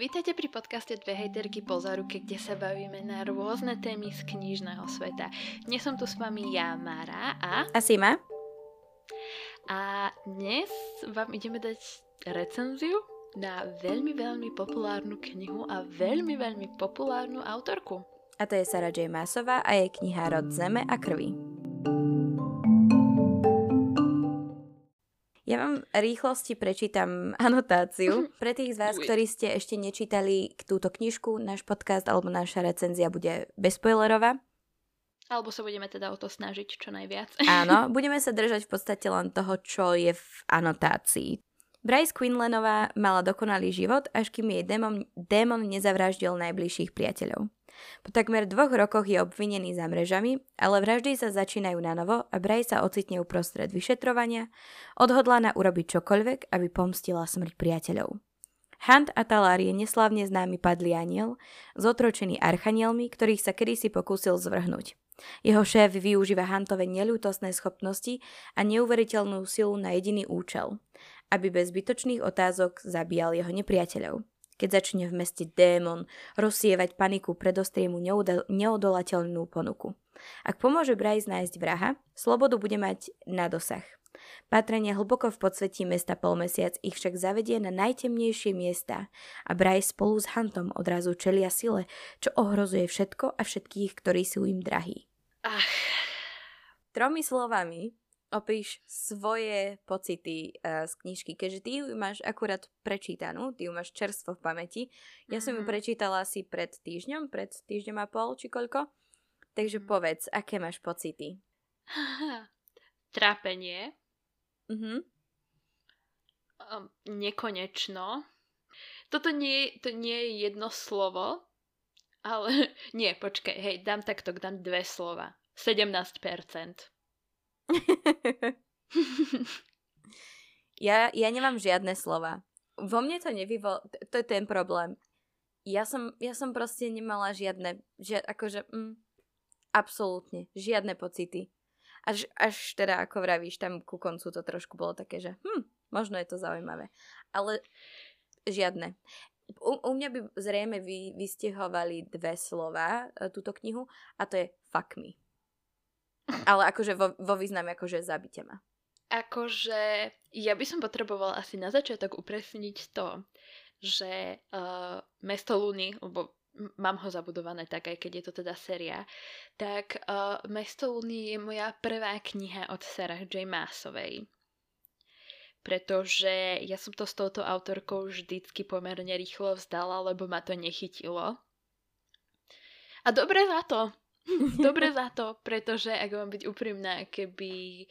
Vítajte pri podcaste Dve hejterky po záruke, kde sa bavíme na rôzne témy z knižného sveta. Dnes som tu s vami ja, Mara a... A Sima. A dnes vám ideme dať recenziu na veľmi, veľmi populárnu knihu a veľmi, veľmi populárnu autorku. A to je Sarah J. Masová a jej kniha Rod zeme a krvi. Ja vám rýchlosti prečítam anotáciu. Pre tých z vás, ktorí ste ešte nečítali túto knižku, náš podcast alebo naša recenzia bude bezspoilerová. Alebo sa budeme teda o to snažiť čo najviac. Áno, budeme sa držať v podstate len toho, čo je v anotácii. Bryce Quinlanová mala dokonalý život, až kým jej démon, démon nezavraždil najbližších priateľov. Po takmer dvoch rokoch je obvinený za mrežami, ale vraždy sa začínajú na novo a Bray sa ocitne uprostred vyšetrovania, odhodlaná urobiť čokoľvek, aby pomstila smrť priateľov. Hunt a Talar je neslávne známy padlý aniel, zotročený archanielmi, ktorých sa kedysi pokúsil zvrhnúť. Jeho šéf využíva Huntove neľútosné schopnosti a neuveriteľnú silu na jediný účel, aby bez zbytočných otázok zabíjal jeho nepriateľov keď začne v meste démon rozsievať paniku, predostrie mu neodolateľnú ponuku. Ak pomôže Bryce nájsť vraha, slobodu bude mať na dosah. Patrenie hlboko v podsvetí mesta polmesiac ich však zavedie na najtemnejšie miesta a Bryce spolu s Huntom odrazu čelia sile, čo ohrozuje všetko a všetkých, ktorí sú im drahí. Ach. Tromi slovami opíš svoje pocity uh, z knižky, keďže ty ju máš akurát prečítanú, ty ju máš čerstvo v pamäti. Ja mm-hmm. som ju mhm. prečítala asi pred týždňom, pred týždňom a pol, či koľko. Takže mm. povedz, aké máš pocity? Trápenie. Mm-hmm. Um, nekonečno. Toto nie, to nie je jedno slovo, ale nie, počkaj, hej, dám takto, dám dve slova. 17%. ja, ja nemám žiadne slova. Vo mne to nevyvol... To je ten problém. Ja som, ja som proste nemala žiadne... Žiad, akože... Mm, absolútne. Žiadne pocity. Až, až teda, ako vravíš, tam ku koncu to trošku bolo také, že hm, možno je to zaujímavé. Ale žiadne. U, u mňa by zrejme vy, vystihovali dve slova e, túto knihu a to je fuck me. Ale akože vo, vo význame, akože zabite ma. Akože ja by som potrebovala asi na začiatok upresniť to, že uh, Mesto Luny, lebo mám ho zabudované tak, aj keď je to teda séria, tak uh, Mesto Luny je moja prvá kniha od Sarah J. Maasovej. Pretože ja som to s touto autorkou vždycky pomerne rýchlo vzdala, lebo ma to nechytilo. A dobre za to, Dobre za to, pretože ak mám byť úprimná, keby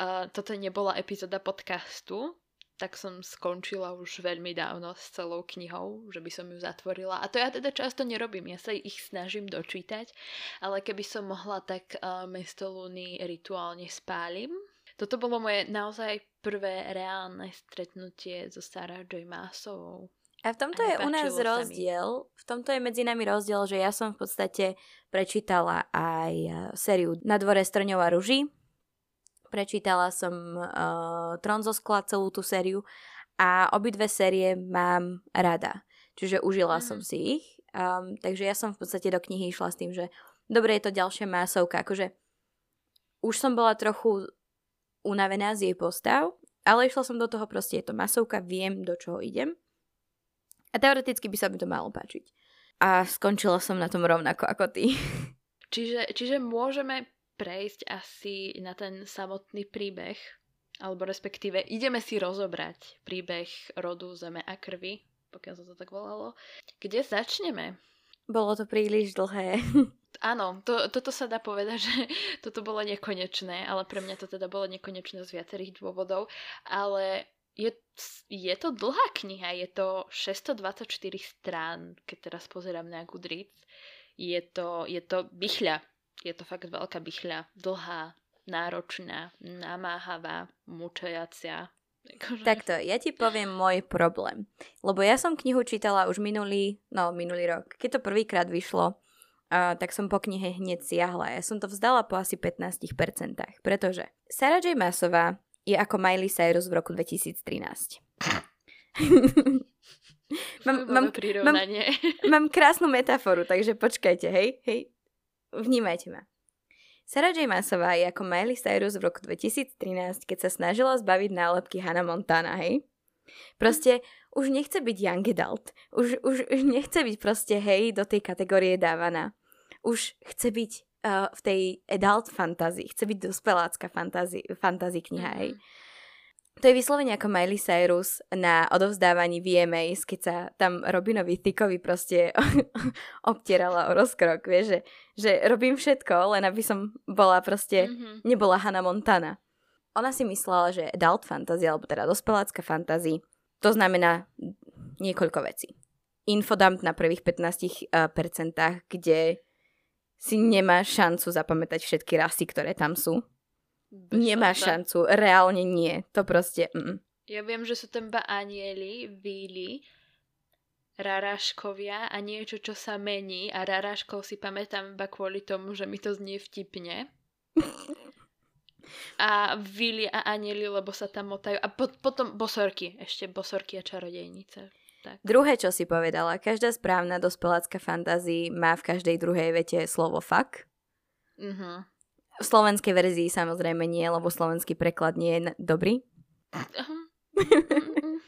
uh, toto nebola epizóda podcastu, tak som skončila už veľmi dávno s celou knihou, že by som ju zatvorila. A to ja teda často nerobím, ja sa ich snažím dočítať, ale keby som mohla, tak uh, mesto Luny rituálne spálim. Toto bolo moje naozaj prvé reálne stretnutie so Sarah J. Maasovou. A v tomto je u nás rozdiel, v tomto je medzi nami rozdiel, že ja som v podstate prečítala aj e, sériu Na dvore strňov a ruží, prečítala som uh, Tron zo skla, celú tú sériu a obidve série mám rada. Čiže užila mm. som si ich. Um, takže ja som v podstate do knihy išla s tým, že dobre je to ďalšia másovka. Akože už som bola trochu unavená z jej postav, ale išla som do toho proste, je to masovka, viem, do čoho idem. A teoreticky by sa mi to malo páčiť. A skončila som na tom rovnako ako ty. Čiže, čiže môžeme prejsť asi na ten samotný príbeh, alebo respektíve ideme si rozobrať príbeh rodu, zeme a krvi, pokiaľ sa to tak volalo. Kde začneme? Bolo to príliš dlhé. Áno, to, toto sa dá povedať, že toto bolo nekonečné, ale pre mňa to teda bolo nekonečné z viacerých dôvodov. Ale je, je to dlhá kniha, je to 624 strán, keď teraz pozerám na Goodreads. Je to, je to bychľa, je to fakt veľká bychľa, dlhá, náročná, namáhavá, mučajacia. Akože... Takto, ja ti poviem môj problém. Lebo ja som knihu čítala už minulý, no minulý rok. Keď to prvýkrát vyšlo, uh, tak som po knihe hneď siahla. Ja som to vzdala po asi 15%, pretože Sarah J. Masová je ako Miley Cyrus v roku 2013. Mám, mám, mám, mám krásnu metaforu, takže počkajte, hej, hej. Vnímajte ma. Sarah J. Masová je ako Miley Cyrus v roku 2013, keď sa snažila zbaviť nálepky Hannah Montana, hej? Proste už nechce byť young adult. Už, už, už nechce byť proste, hej, do tej kategórie dávaná. Už chce byť uh, v tej adult fantasy. Chce byť dospelácka fantasy kniha, hej. Mm-hmm. To je vyslovene ako Miley Cyrus na odovzdávaní VMAs, keď sa tam Robinovi Thickovi proste obtierala o rozkrok, vieš, že, že robím všetko, len aby som bola proste, mm-hmm. nebola Hannah Montana. Ona si myslela, že adult fantasy, alebo teda dospelácka fantasy, to znamená niekoľko vecí. Infodump na prvých 15%, uh, kde si nemá šancu zapamätať všetky rasy, ktoré tam sú bez Nemá šancu, reálne nie. To proste... Mm. Ja viem, že sú tam iba anieli, víly, raráškovia a niečo, čo sa mení a raráškov si pamätám iba kvôli tomu, že mi to znie vtipne. a víly a anieli, lebo sa tam motajú. A po, potom bosorky, ešte bosorky a čarodejnice. Tak. Druhé, čo si povedala, každá správna dospelácka fantázii má v každej druhej vete slovo fuck. Mhm. V slovenskej verzii samozrejme nie, lebo slovenský preklad nie je dobrý.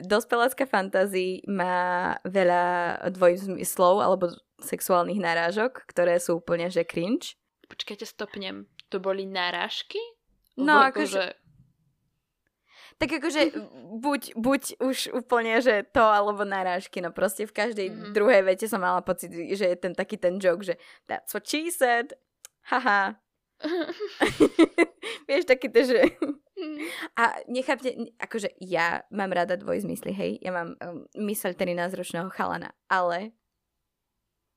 Dospelácka fantázii má veľa dvojzmyslov alebo sexuálnych narážok, ktoré sú úplne že cringe. Počkajte, stopnem. To boli narážky? No, akože... Tak akože buď, buď už úplne, že to alebo narážky, no proste v každej mm-hmm. druhej vete som mala pocit, že je ten taký ten joke, že that's what she said, haha. Vieš, taký to, že... A nechápte, akože ja mám rada dvojzmysly, hej, ja mám um, myseľ 13-ročného chalana, ale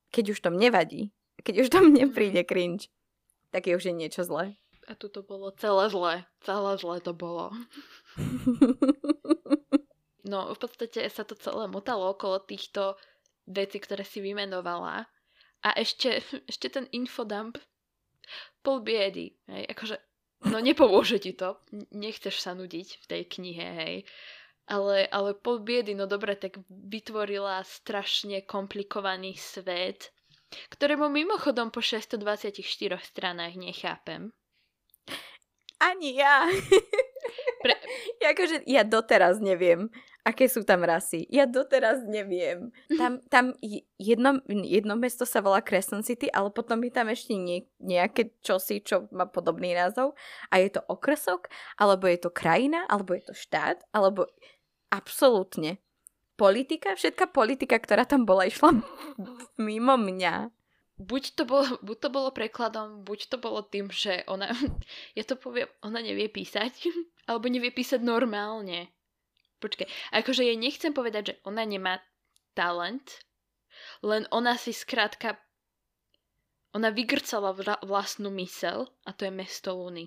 keď už tom nevadí, keď už tom nepríde cringe, tak je už je niečo zlé. A tu to bolo celé zlé. Celé zlé to bolo. No, v podstate sa to celé motalo okolo týchto vecí, ktoré si vymenovala. A ešte, ešte ten infodump pol biedy, hej, akože, no nepomôže ti to, nechceš sa nudiť v tej knihe, hej, ale, ale pol biedy, no dobre, tak vytvorila strašne komplikovaný svet, ktorému mimochodom po 624 stranách nechápem. Ani ja. Akože, ja doteraz neviem aké sú tam rasy. Ja doteraz neviem. Tam, tam jedno, jedno mesto sa volá Crescent City, ale potom je tam ešte nie, nejaké čosi, čo má podobný názov. A je to okresok, alebo je to krajina, alebo je to štát, alebo absolútne. Politika, všetká politika, ktorá tam bola, išla mimo mňa. Buď to, bolo, buď to bolo prekladom, buď to bolo tým, že ona, ja to poviem, ona nevie písať, alebo nevie písať normálne. Počkaj, akože jej nechcem povedať, že ona nemá talent, len ona si skrátka ona vygrcala vlastnú mysel a to je mesto Luny.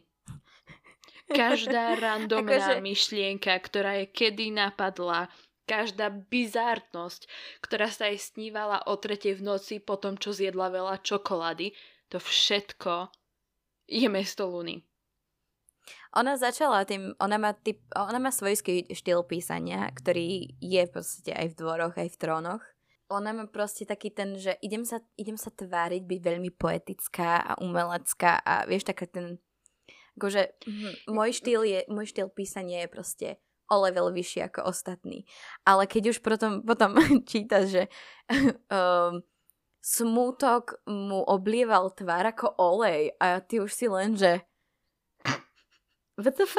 Každá randomná akože... myšlienka, ktorá je kedy napadla, každá bizárnosť, ktorá sa jej snívala o tretej v noci po tom, čo zjedla veľa čokolády, to všetko je mesto Luny. Ona začala tým, ona má, typ, ona má svoj štýl písania, ktorý je v podstate aj v dvoroch, aj v trónoch. Ona má proste taký ten, že idem sa, idem sa tváriť, byť veľmi poetická a umelecká a vieš, taká ten, akože môj štýl je, môj štýl písania je proste o level vyšší ako ostatní. Ale keď už potom, potom čítaš, že um, smútok mu oblieval tvár ako olej a ty už si len, že WTF?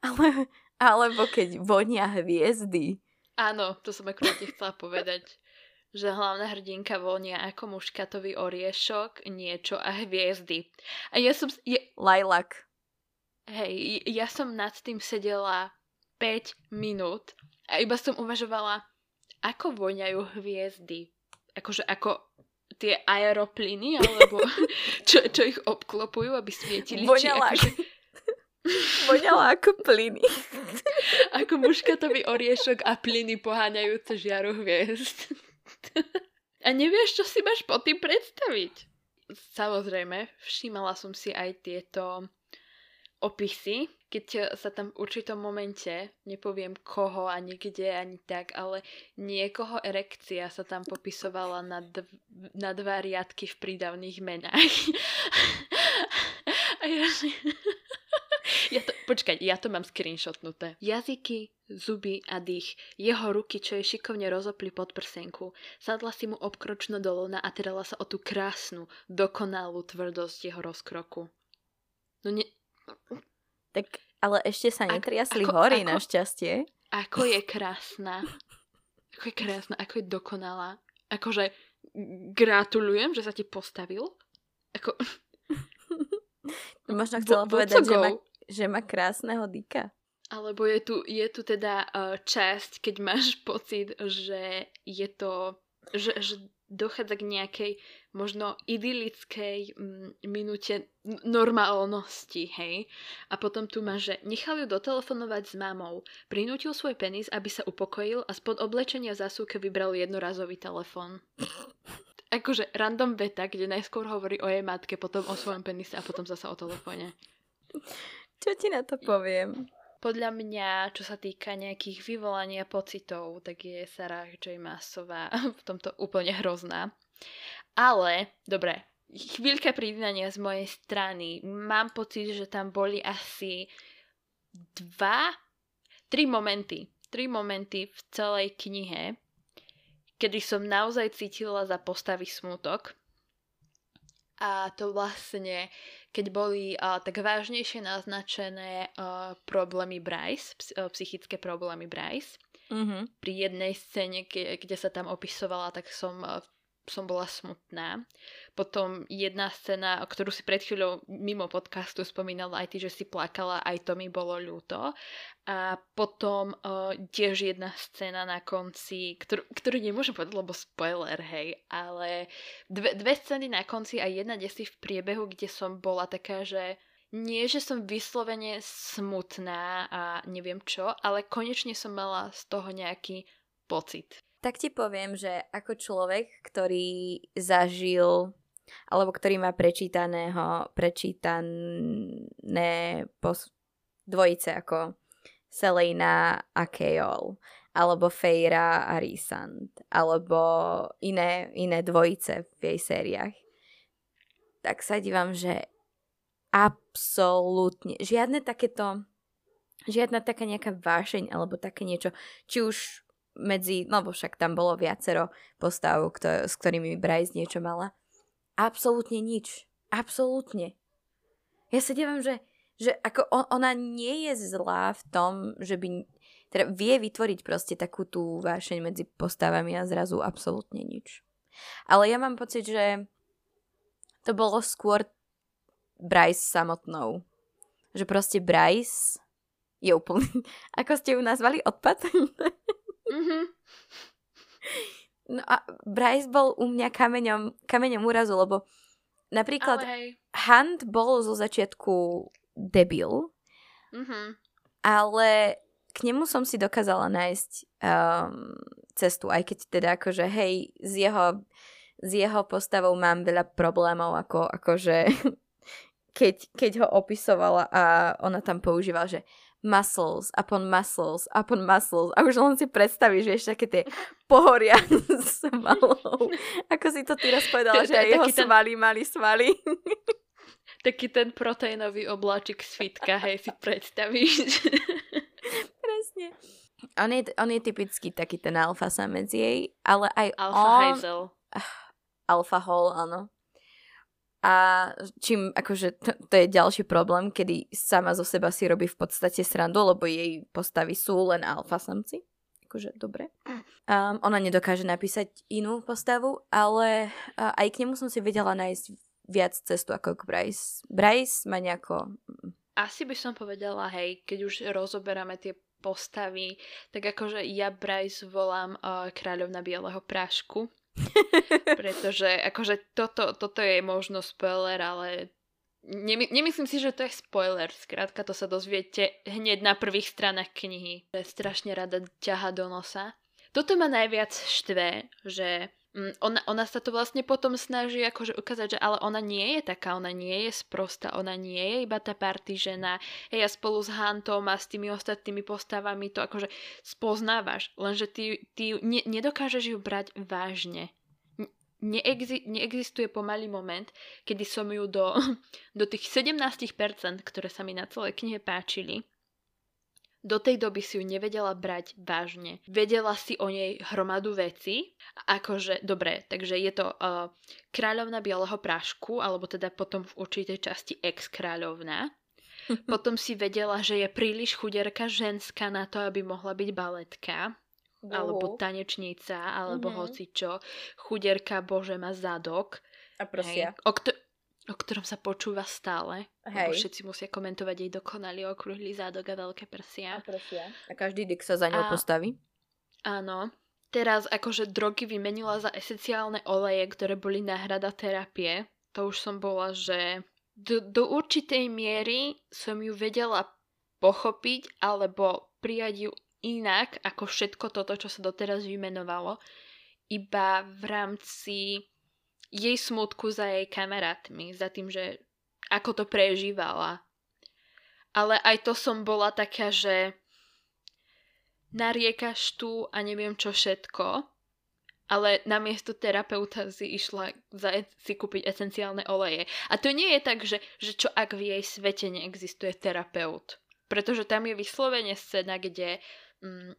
Ale, alebo keď vonia hviezdy. Áno, to som akurát chcela povedať. Že hlavná hrdinka vonia ako muškatový oriešok, niečo a hviezdy. A ja som... Je... Lilac. Hej, ja som nad tým sedela 5 minút a iba som uvažovala, ako voňajú hviezdy. Akože ako tie aeroplíny, alebo čo, čo ich obklopujú, aby svietili. Voňala či, akože... Voňala ako plyny. ako muškatový oriešok a plyny poháňajúce žiaru hviezd. a nevieš, čo si máš po tým predstaviť. Samozrejme, všímala som si aj tieto opisy, keď sa tam v určitom momente, nepoviem koho ani kde, ani tak, ale niekoho erekcia sa tam popisovala na, dv- na dva riadky v prídavných menách. A ja, ja to, počkaj, ja to mám screenshotnuté. Jazyky, zuby a dých. Jeho ruky, čo jej šikovne rozopli pod prsenku. Sadla si mu obkročno do lona a terala sa o tú krásnu, dokonalú tvrdosť jeho rozkroku. No ne... Tak ale ešte sa netriasli ako, hory, ako, našťastie. Ako je krásna. Ako je krásna, ako je dokonalá. Akože gratulujem, že sa ti postavil. Ako... Možno chcela Bo, povedať, že má, že má krásneho dýka. Alebo je tu, je tu teda uh, časť, keď máš pocit, že je to, že, že dochádza k nejakej možno idylickej mm, minúte normálnosti, hej. A potom tu máš, že nechal ju dotelefonovať s mamou, prinútil svoj penis, aby sa upokojil a spod oblečenia zásuvke vybral jednorazový telefon. akože random veta, kde najskôr hovorí o jej matke, potom o svojom penise a potom zase o telefóne. Čo ti na to poviem? Podľa mňa, čo sa týka nejakých vyvolania pocitov, tak je Sarah J. Maasová v tomto úplne hrozná. Ale, dobre, chvíľka priznania z mojej strany. Mám pocit, že tam boli asi dva, tri momenty. Tri momenty v celej knihe, kedy som naozaj cítila za postavy smutok. A to vlastne keď boli uh, tak vážnejšie naznačené uh, problémy Bryce, ps- uh, psychické problémy Bryce. Mm-hmm. Pri jednej scéne, ke- kde sa tam opisovala, tak som uh, som bola smutná. Potom jedna scéna, ktorú si pred chvíľou mimo podcastu spomínala aj ty, že si plakala, aj to mi bolo ľúto. A potom uh, tiež jedna scéna na konci, ktorú, ktorú nemôžem povedať, lebo spoiler, hej, ale dve, dve scény na konci a jedna desi v priebehu, kde som bola taká, že nie, že som vyslovene smutná a neviem čo, ale konečne som mala z toho nejaký pocit. Tak ti poviem, že ako človek, ktorý zažil alebo ktorý má prečítaného, prečítané pos- dvojice ako Selena a Keol, alebo Feira a Rysand, alebo iné, iné dvojice v jej sériách, tak sa dívam, že absolútne žiadne takéto žiadna taká nejaká vášeň alebo také niečo, či už medzi, no bo však tam bolo viacero postav, kto, s ktorými Bryce niečo mala. Absolútne nič. Absolútne. Ja sa dívam, že, že ako on, ona nie je zlá v tom, že by teda vie vytvoriť proste takú tú vášeň medzi postavami a zrazu absolútne nič. Ale ja mám pocit, že to bolo skôr Bryce samotnou. Že proste Bryce je úplne... Ako ste ju nazvali? Odpad? Mm-hmm. No a Bryce bol u mňa kameňom, kameňom úrazu, lebo napríklad ale Hunt bol zo začiatku debil, mm-hmm. ale k nemu som si dokázala nájsť um, cestu, aj keď teda akože hej, z jeho, z jeho postavou mám veľa problémov, ako, akože keď, keď ho opisovala a ona tam používala, že muscles upon muscles upon muscles a už len si predstavíš, vieš, také tie pohoria svalov. Ako si to ty raz povedala, že aj jeho svaly mali svaly. Taký ten proteínový obláčik z fitka, hej, si predstavíš. Presne. On je, on je typický taký ten alfa samec jej, ale aj alfa on... Hazel. Alfa hole, áno. A čím, akože, to, to je ďalší problém, kedy sama zo seba si robí v podstate srandu, lebo jej postavy sú len alfa samci. Akože, dobre. Um, ona nedokáže napísať inú postavu, ale uh, aj k nemu som si vedela nájsť viac cestu ako k Bryce. Bryce má nejako... Mm. Asi by som povedala, hej, keď už rozoberáme tie postavy, tak akože ja Bryce volám uh, kráľovna bieleho prášku Pretože akože toto, toto je možno spoiler, ale nemy, nemyslím si, že to je spoiler. Skrátka to sa dozviete hneď na prvých stranách knihy. Je strašne rada ťaha do nosa. Toto ma najviac štve, že ona, ona sa to vlastne potom snaží akože ukázať, že ale ona nie je taká, ona nie je sprostá, ona nie je iba tá party žena. Hej, a spolu s Hantom a s tými ostatnými postavami to akože spoznávaš, lenže ty, ty ne, nedokážeš ju brať vážne. Neexi- neexistuje pomalý moment, kedy som ju do, do tých 17%, ktoré sa mi na celej knihe páčili, do tej doby si ju nevedela brať vážne. Vedela si o nej hromadu veci, akože, dobre, takže je to uh, kráľovna bieleho prášku, alebo teda potom v určitej časti ex-kráľovna. potom si vedela, že je príliš chuderka ženská na to, aby mohla byť baletka. Uh. Alebo tanečnica, alebo uh-huh. hocičo. Chuderka, bože, má zadok. A prosia. Hej, o, kto- o ktorom sa počúva stále. Hej. Lebo všetci musia komentovať jej dokonalý okrúhly zádok a veľké prsia. A prsia. A každý dik sa za ňou a... postaví. Áno. Teraz akože drogy vymenila za esenciálne oleje, ktoré boli náhrada terapie. To už som bola, že do, do určitej miery som ju vedela pochopiť alebo prijať ju inak ako všetko toto, čo sa doteraz vymenovalo. Iba v rámci jej smutku za jej kamarátmi, za tým, že ako to prežívala. Ale aj to som bola taká, že nariekaš tu a neviem čo všetko, ale namiesto terapeuta si išla za e- si kúpiť esenciálne oleje. A to nie je tak, že, že čo ak v jej svete neexistuje terapeut. Pretože tam je vyslovene scéna, kde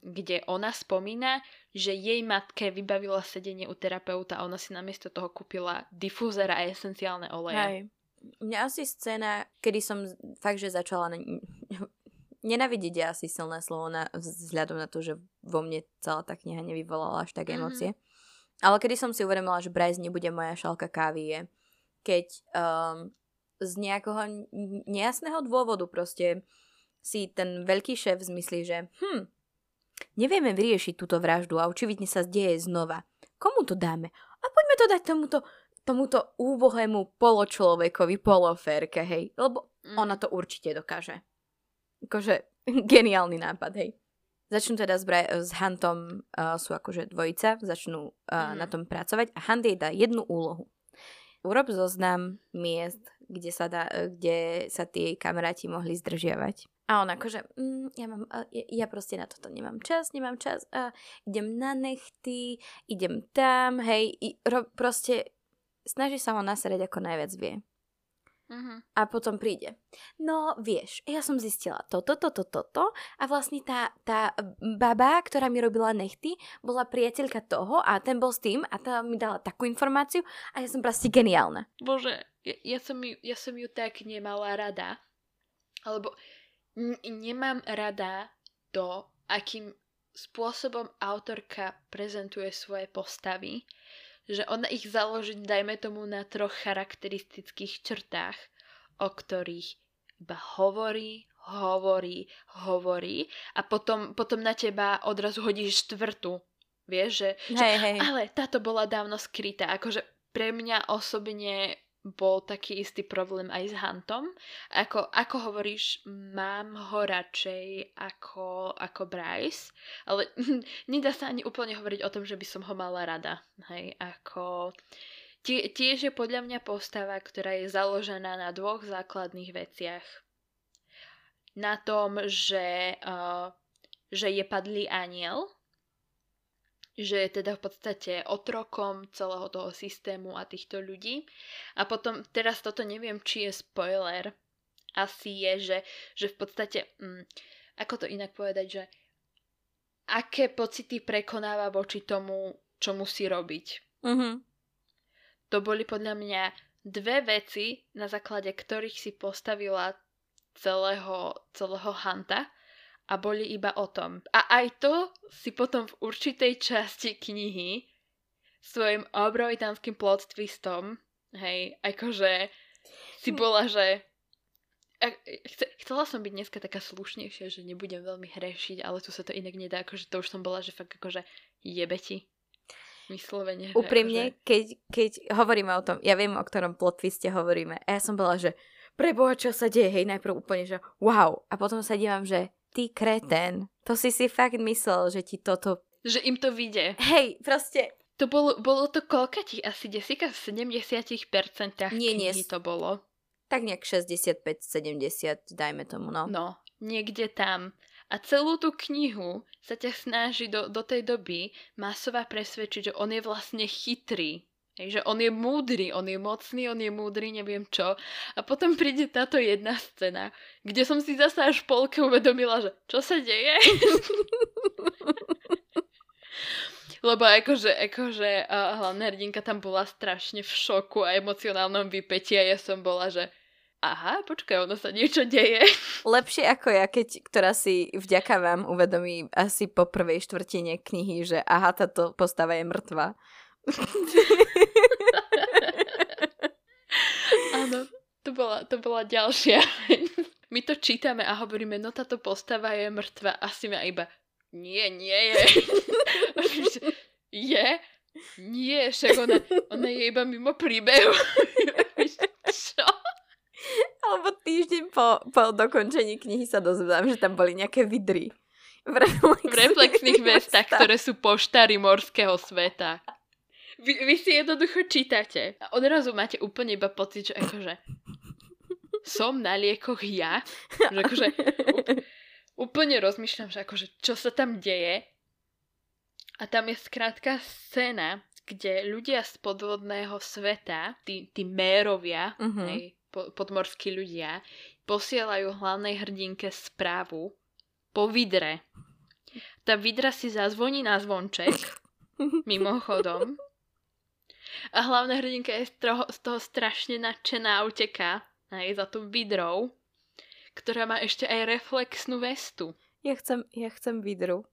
kde ona spomína, že jej matke vybavila sedenie u terapeuta a ona si namiesto toho kúpila difúzer a esenciálne oleje. Hej. Mňa asi scéna, kedy som fakt, že začala ne- nenavidieť je asi silné slovo na, vzhľadom na to, že vo mne celá tá kniha nevyvolala až tak mm-hmm. emócie. Ale kedy som si uvedomila, že Bryce nebude moja šalka kávy je, keď um, z nejakého nejasného dôvodu proste si ten veľký šéf zmyslí, že hm, Nevieme vyriešiť túto vraždu a očividne sa deje znova. Komu to dáme? A poďme to dať tomuto, tomuto úbohému poločlovekovi, poloférke, hej. Lebo mm. ona to určite dokáže. Akože geniálny nápad, hej. Začnú teda s, Bra- s Hantom, uh, sú akože dvojica, začnú uh, mm. na tom pracovať a Hunt jej dá jednu úlohu. Urob zoznam miest, kde sa, dá, kde sa tie kamaráti mohli zdržiavať. A on akože, mm, ja, mám, ja, proste na toto nemám čas, nemám čas, a idem na nechty, idem tam, hej, i, ro, proste snaží sa ho nasrať ako najviac vie. Uh-huh. A potom príde. No, vieš, ja som zistila toto, toto, toto a vlastne tá, tá baba, ktorá mi robila nechty, bola priateľka toho a ten bol s tým a tá mi dala takú informáciu a ja som proste geniálna. Bože, ja, ja, som, ju, ja som ju tak nemala rada. Alebo nemám rada to, akým spôsobom autorka prezentuje svoje postavy, že ona ich založí, dajme tomu, na troch charakteristických črtách, o ktorých iba hovorí, hovorí, hovorí a potom, potom na teba odrazu hodí štvrtú. Vieš, že, hej, že hej. ale táto bola dávno skrytá. Akože pre mňa osobne bol taký istý problém aj s Huntom. Ako, ako hovoríš, mám ho radšej ako, ako Bryce, ale nedá sa ani úplne hovoriť o tom, že by som ho mala rada. Hej, ako... Tie, tiež je podľa mňa postava, ktorá je založená na dvoch základných veciach. Na tom, že, uh, že je padlý aniel, že je teda v podstate otrokom celého toho systému a týchto ľudí. A potom, teraz toto neviem, či je spoiler, asi je, že, že v podstate, hm, ako to inak povedať, že aké pocity prekonáva voči tomu, čo musí robiť. Mm-hmm. To boli podľa mňa dve veci, na základe ktorých si postavila celého, celého Hanta a boli iba o tom. A aj to si potom v určitej časti knihy svojim obrovitánskym plot twistom, hej, akože si hm. bola, že chcela som byť dneska taká slušnejšia, že nebudem veľmi hrešiť, ale tu sa to inak nedá, akože to už som bola, že fakt akože jebe ti. Vyslovene. Úprimne, akože... keď, keď hovoríme o tom, ja viem, o ktorom plot twiste hovoríme, a ja som bola, že preboha, čo sa deje, hej, najprv úplne, že wow, a potom sa dívam, že ty kreten, to si si fakt myslel, že ti toto... Že im to vyjde. Hej, proste, To bolo, bolo to koľka Asi desika v 70% Nie, nie. to bolo. Tak nejak 65-70, dajme tomu, no. No, niekde tam. A celú tú knihu sa ťa snaží do, do tej doby masová presvedčiť, že on je vlastne chytrý. Hej, že on je múdry, on je mocný, on je múdry, neviem čo. A potom príde táto jedna scéna, kde som si zase až v polke uvedomila, že čo sa deje? Lebo akože, akože uh, hlavná hrdinka tam bola strašne v šoku a emocionálnom vypetí a ja som bola, že aha, počkaj, ono sa niečo deje. Lepšie ako ja, keď, ktorá si vďaka vám uvedomí asi po prvej štvrtine knihy, že aha, táto postava je mŕtva. Áno, to bola, to bola ďalšia. My to čítame a hovoríme, no táto postava je mŕtva. Asi ma iba, nie, nie je. je? Nie, však ona, ona je iba mimo príbehu. Čo? Alebo týždeň po, po dokončení knihy sa dozvedám, že tam boli nejaké vidry. V, reflexných, v reflexných vestách, ktoré sú poštári morského sveta. Vy, vy si jednoducho čítate a odrazu máte úplne iba pocit, že akože som na liekoch ja. Že akože úplne rozmýšľam, že akože čo sa tam deje. A tam je skrátka scéna, kde ľudia z podvodného sveta, tí, tí mérovia, uh-huh. hej, po, podmorskí ľudia, posielajú hlavnej hrdinke správu po vidre. Tá vidra si zazvoní na zvonček, mimochodom. A hlavná hrdinka je z toho, z toho strašne nadšená a uteká aj za tú vidrou ktorá má ešte aj reflexnú vestu. Ja chcem, ja chcem vidru.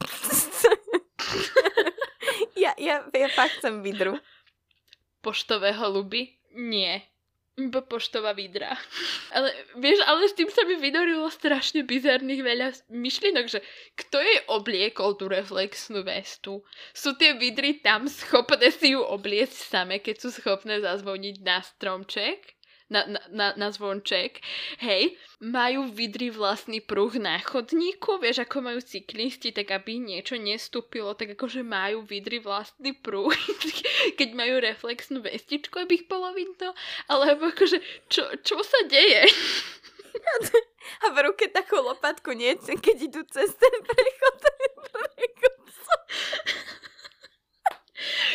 ja, ja, ja fakt chcem vidru. Poštové holuby? Nie. Iba poštová vidra. Ale vieš, ale s tým sa mi vydorilo strašne bizarných veľa myšlienok, že kto jej obliekol tú reflexnú vestu? Sú tie vidry tam schopné si ju obliecť same, keď sú schopné zazvoniť na stromček? Na, na, na zvonček, hej, majú vidri vlastný pruh na chodníku, vieš, ako majú cyklisti, tak aby niečo nestúpilo, tak akože majú vidri vlastný pruh, keď majú reflexnú vestičku, aby ich bolo vidno, alebo akože, čo, čo sa deje? A v ruke takú lopatku nie, keď idú cez ten prechod. prechod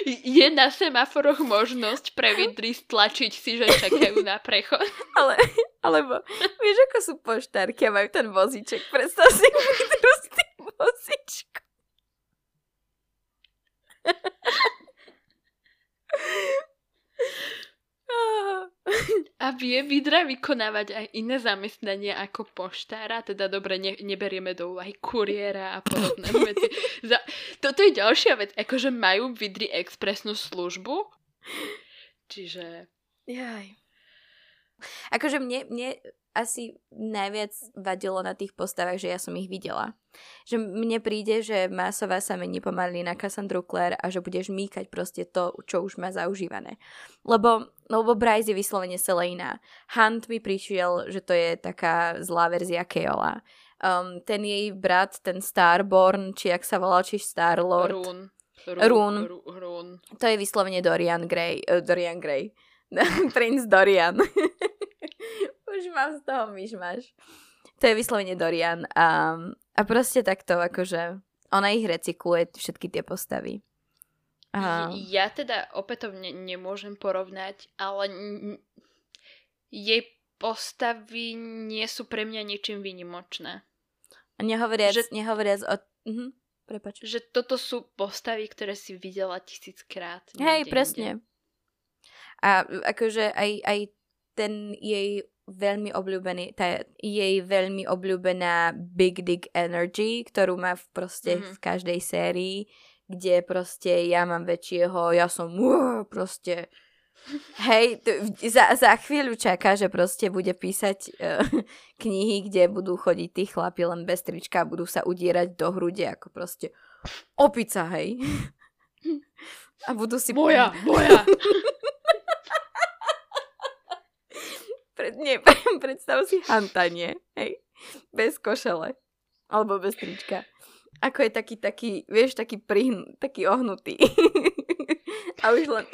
je na semaforoch možnosť pre vidry stlačiť si, že čakajú na prechod. Ale, alebo, vieš, ako sú poštárky a majú ten vozíček. Predstav si vidru s tým vozíčkom. A vie Vidra vykonávať aj iné zamestnania ako poštára, teda dobre, ne, neberieme do úvahy kuriéra a podobné veci. Za, toto je ďalšia vec, akože majú Vidry expresnú službu, čiže... Jaj. Akože mne, mne asi najviac vadilo na tých postavách, že ja som ich videla. Že mne príde, že Masová sa mení pomaly na Cassandru Clare a že budeš mýkať proste to, čo už má zaužívané. Lebo, lebo Bryce je vyslovene Selena. Hunt mi prišiel, že to je taká zlá verzia Keola. Um, ten jej brat, ten Starborn, či jak sa volal, či Starlord. Rún. Rún. Rún. To je vyslovene Dorian Gray. Uh, Dorian Gray. Prince Dorian. Už mám z toho myšmaš. To je vyslovene Dorian. A, a proste takto, akože ona ich recykluje, všetky tie postavy. A... Ja teda opätovne nemôžem porovnať, ale jej postavy nie sú pre mňa ničím výnimočné. Nehovoriac, že, nehovoriac o... Uh-huh. Prepač. Že toto sú postavy, ktoré si videla tisíckrát. Hej, presne. A akože aj, aj ten jej veľmi obľúbený, tá jej veľmi obľúbená Big Dick Energy, ktorú má v proste mm-hmm. v každej sérii, kde proste ja mám väčšieho, ja som uh, proste Hej, za, za chvíľu čaká, že proste bude písať uh, knihy, kde budú chodiť tí chlapi len bez trička a budú sa udierať do hrude ako proste opica, hej. A budú si... Moja, moja. Pred, nie, predstav si hantanie, hej, bez košele, alebo bez trička. Ako je taký, taký, vieš, taký prihn, taký ohnutý. A už len...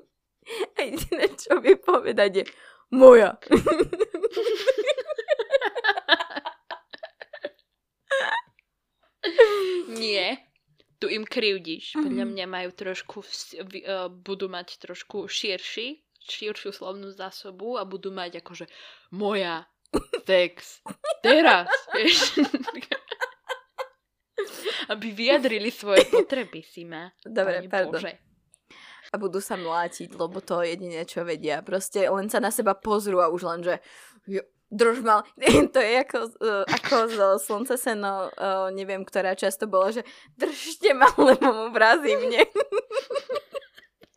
A jediné, čo vie povedať je moja. Nie, tu im krivdíš. Podľa mňa majú trošku, uh, budú mať trošku širší, širšiu slovnú zásobu a budú mať akože moja, sex, teraz, vieš. Aby vyjadrili svoje potreby, si ma. Dobre, Pane pardon. Bože. A budú sa mlátiť, lebo to jedine, čo vedia. Proste len sa na seba pozrú a už len, že drž mal. to je ako, uh, ako z Slnce seno, uh, neviem, ktorá často bola, že držte ma, lebo mu vrazí mne.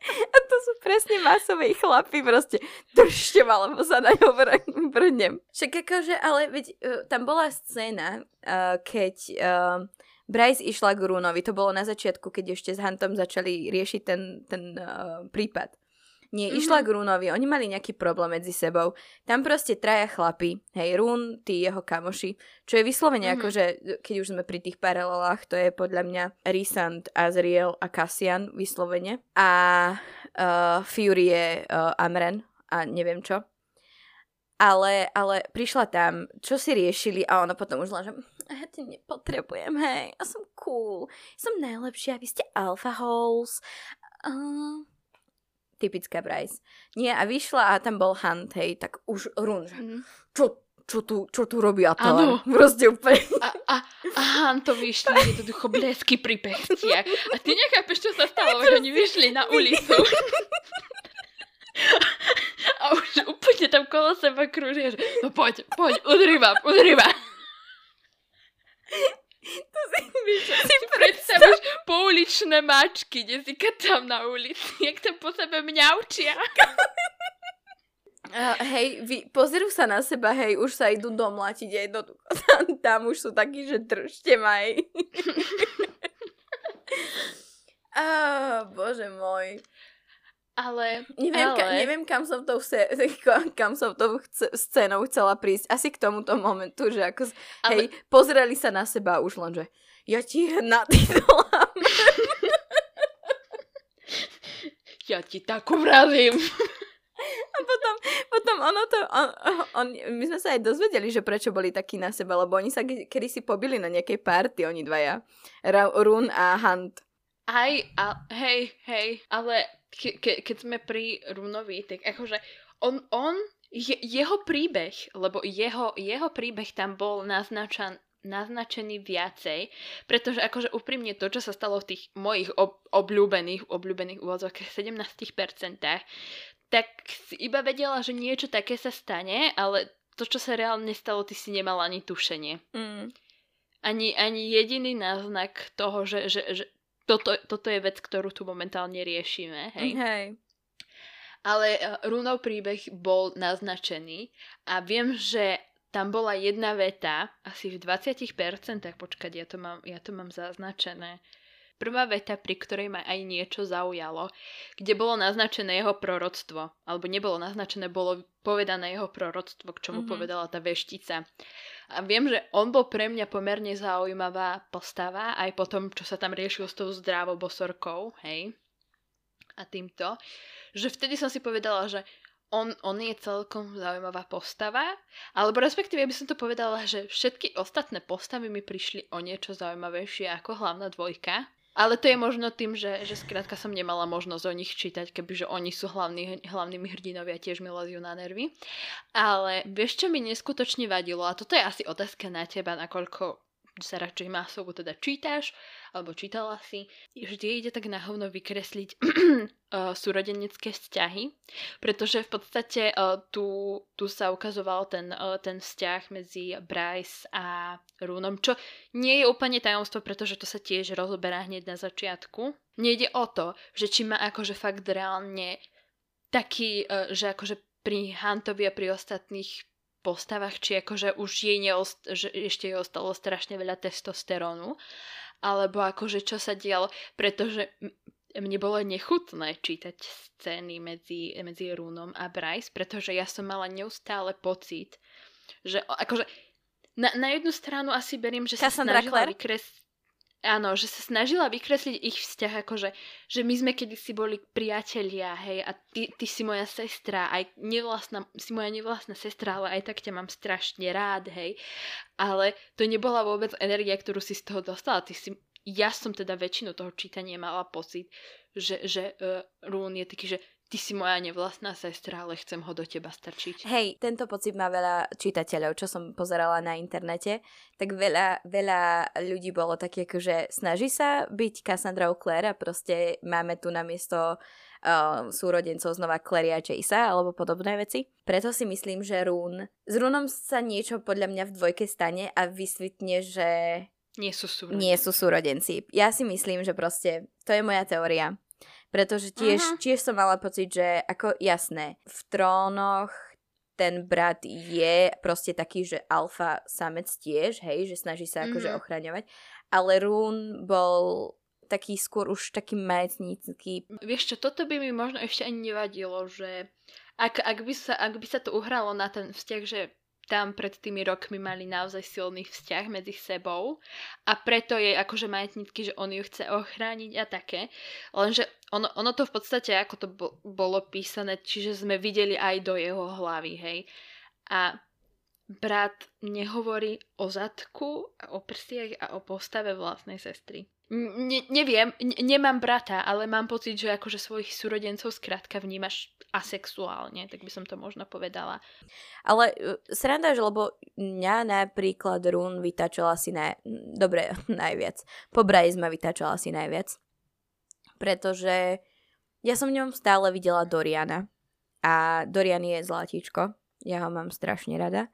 A to sú presne masové chlapy, proste držte ma, lebo sa na ňo vr- vrnem. Však akože, ale veď, uh, tam bola scéna, uh, keď uh, Bryce išla k Rúnovi, to bolo na začiatku, keď ešte s Huntom začali riešiť ten, ten prípad. Nie, mm-hmm. išla k Rúnovi, oni mali nejaký problém medzi sebou. Tam proste traja chlapi, hej, Rún, tí jeho kamoši, čo je vyslovene mm-hmm. akože, keď už sme pri tých paralelách, to je podľa mňa Rysand, Azriel a Cassian vyslovene. A uh, Fury je uh, Amren a neviem čo. Ale, ale prišla tam, čo si riešili a ona potom už len, že ja ti nepotrebujem, hej, ja som cool, som najlepšia, vy ste alpha holes. Uh, typická Bryce. Nie, a vyšla a tam bol Hunt, hej, tak už Run, že Mhm. čo, čo, tu, čo tu robí a to? Áno. Proste úplne. A, a, a Han to vyšli jednoducho blesky pri pechtiach. A ty nechápeš, čo sa stalo, že oni vyšli na ulicu. A už úplne tam kolo seba krúžia, no poď, poď, udri ma, udri ma. To si, čo si predstavíš pouličné mačky, Jessica tam na ulici, jak tam po sebe mňaučia. Uh, hej, vy, pozrú sa na seba, hej, už sa idú domlatiť jednoducho. Tam, tam už sú takí, že držte ma, hej. Á, bože môj. Ale, Neviem, ale... Ka, neviem kam som tou se, kam som tou chce, scénou chcela prísť. Asi k tomuto momentu, že ako, Ale- hej, pozreli sa na seba už len, že ja ti na. Ja ti tak vrazím. A potom, potom ono to, on, on, my sme sa aj dozvedeli, že prečo boli takí na seba, lebo oni sa ke- kedysi pobili na nejakej party, oni dvaja. Run a Hunt. Aj, a, hej, hej, ale ke, ke, keď sme pri Runovi, tak akože on, on je, jeho príbeh, lebo jeho, jeho príbeh tam bol naznačan, naznačený viacej, pretože akože úprimne to, čo sa stalo v tých mojich ob, obľúbených, obľúbených úvodzovkách 17%, tak si iba vedela, že niečo také sa stane, ale to, čo sa reálne stalo, ty si nemala ani tušenie Mm. ani, ani jediný náznak toho, že, že, že toto, toto je vec, ktorú tu momentálne riešime, hej. Hej. Ale uh, Runov príbeh bol naznačený a viem, že tam bola jedna veta, asi v 20%, počkať, ja to mám, ja to mám zaznačené. Prvá veta, pri ktorej ma aj niečo zaujalo, kde bolo naznačené jeho proroctvo, alebo nebolo naznačené, bolo povedané jeho proroctvo, k čomu Mhm. povedala tá veštica. A viem, že on bol pre mňa pomerne zaujímavá postava, aj po tom, čo sa tam riešilo s tou zdravou bosorkou, hej, a týmto, že vtedy som si povedala, že on, on je celkom zaujímavá postava, alebo respektíve by som to povedala, že všetky ostatné postavy mi prišli o niečo zaujímavejšie ako hlavná dvojka. Ale to je možno tým, že, že skrátka som nemala možnosť o nich čítať, kebyže oni sú hlavní, hlavnými hrdinovia, tiež mi leziu na nervy. Ale vieš, čo mi neskutočne vadilo? A toto je asi otázka na teba, nakoľko sa radšej masovo teda čítaš, alebo čítala si, vždy ide tak na hovno vykresliť uh, súrodenecké vzťahy, pretože v podstate uh, tu, tu sa ukazoval ten, uh, ten vzťah medzi Bryce a Rúnom, čo nie je úplne tajomstvo, pretože to sa tiež rozoberá hneď na začiatku. Nejde o to, že či má akože fakt reálne taký, že akože pri Huntovi a pri ostatných postavách, či akože už jej neost- že ešte jej ostalo strašne veľa testosterónu, alebo akože čo sa dialo, pretože mne bolo nechutné čítať scény medzi, medzi Rúnom a Bryce, pretože ja som mala neustále pocit, že akože na, na jednu stranu asi beriem, že sa Cassandra snažila Clare? vykres... Áno, že sa snažila vykresliť ich vzťah, akože, že my sme kedysi boli priatelia, hej, a ty, ty si moja sestra, aj nevlastná, si moja nevlastná sestra, ale aj tak ťa mám strašne rád, hej. Ale to nebola vôbec energia, ktorú si z toho dostala. Ty si, ja som teda väčšinu toho čítania mala pocit, že, že uh, Rún je taký, že ty si moja nevlastná sestra, ale chcem ho do teba strčiť. Hej, tento pocit má veľa čitateľov, čo som pozerala na internete, tak veľa, veľa ľudí bolo také, že snaží sa byť Cassandra Claire a proste máme tu na miesto uh, súrodencov znova Claire a Jace'a alebo podobné veci. Preto si myslím, že Rún... S Rúnom sa niečo podľa mňa v dvojke stane a vysvetne, že... Nie sú súrodenci. Nie sú súrodenci. Ja si myslím, že proste... To je moja teória pretože tiež, uh-huh. tiež som mala pocit, že ako jasné, v trónoch ten brat je proste taký, že alfa samec tiež, hej, že snaží sa mm-hmm. akože ochraňovať, ale Rún bol taký skôr už taký majecnícky. Vieš čo, toto by mi možno ešte ani nevadilo, že ak, ak, by sa, ak by sa to uhralo na ten vzťah, že tam pred tými rokmi mali naozaj silný vzťah medzi sebou a preto je akože majetnícky, že on ju chce ochrániť a také. Lenže ono, ono to v podstate, ako to bo, bolo písané, čiže sme videli aj do jeho hlavy, hej. A brat nehovorí o zadku, o prstiach a o postave vlastnej sestry. Ne, neviem, ne, nemám brata, ale mám pocit, že akože svojich súrodencov skrátka vnímaš asexuálne, tak by som to možno povedala. Ale uh, sranda, že lebo mňa napríklad Rún vytačala asi naj... Dobre, najviac. Po ma vytačala asi najviac. Pretože ja som v ňom stále videla Doriana. A Dorian je zlatíčko. Ja ho mám strašne rada.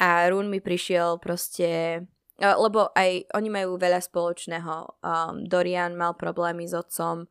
A Rún mi prišiel proste lebo aj oni majú veľa spoločného. Um, Dorian mal problémy s otcom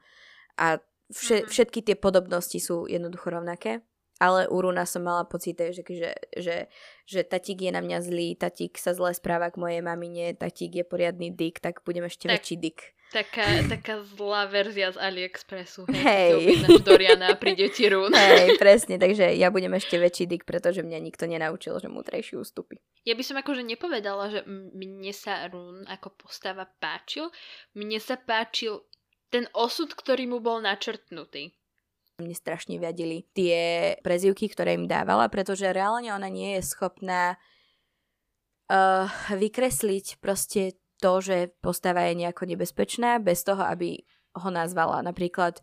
a vše, mm-hmm. všetky tie podobnosti sú jednoducho rovnaké. Ale u Runa som mala pocit, že, že, že, že tatík je na mňa zlý, tatík sa zle správa k mojej mamine, tatík je poriadny dick, tak budem ešte tak, väčší dick. Taká, taká zlá verzia z AliExpressu. Hej, hey. Doriana a príde ti Rún. Hej, presne, takže ja budem ešte väčší dick, pretože mňa nikto nenaučil, že mútrejší ústupy. Ja by som akože nepovedala, že mne sa Rún ako postava páčil. Mne sa páčil ten osud, ktorý mu bol načrtnutý. Mne strašne viadili tie prezivky, ktoré im dávala, pretože reálne ona nie je schopná uh, vykresliť proste to, že postava je nejako nebezpečná, bez toho, aby ho nazvala. Napríklad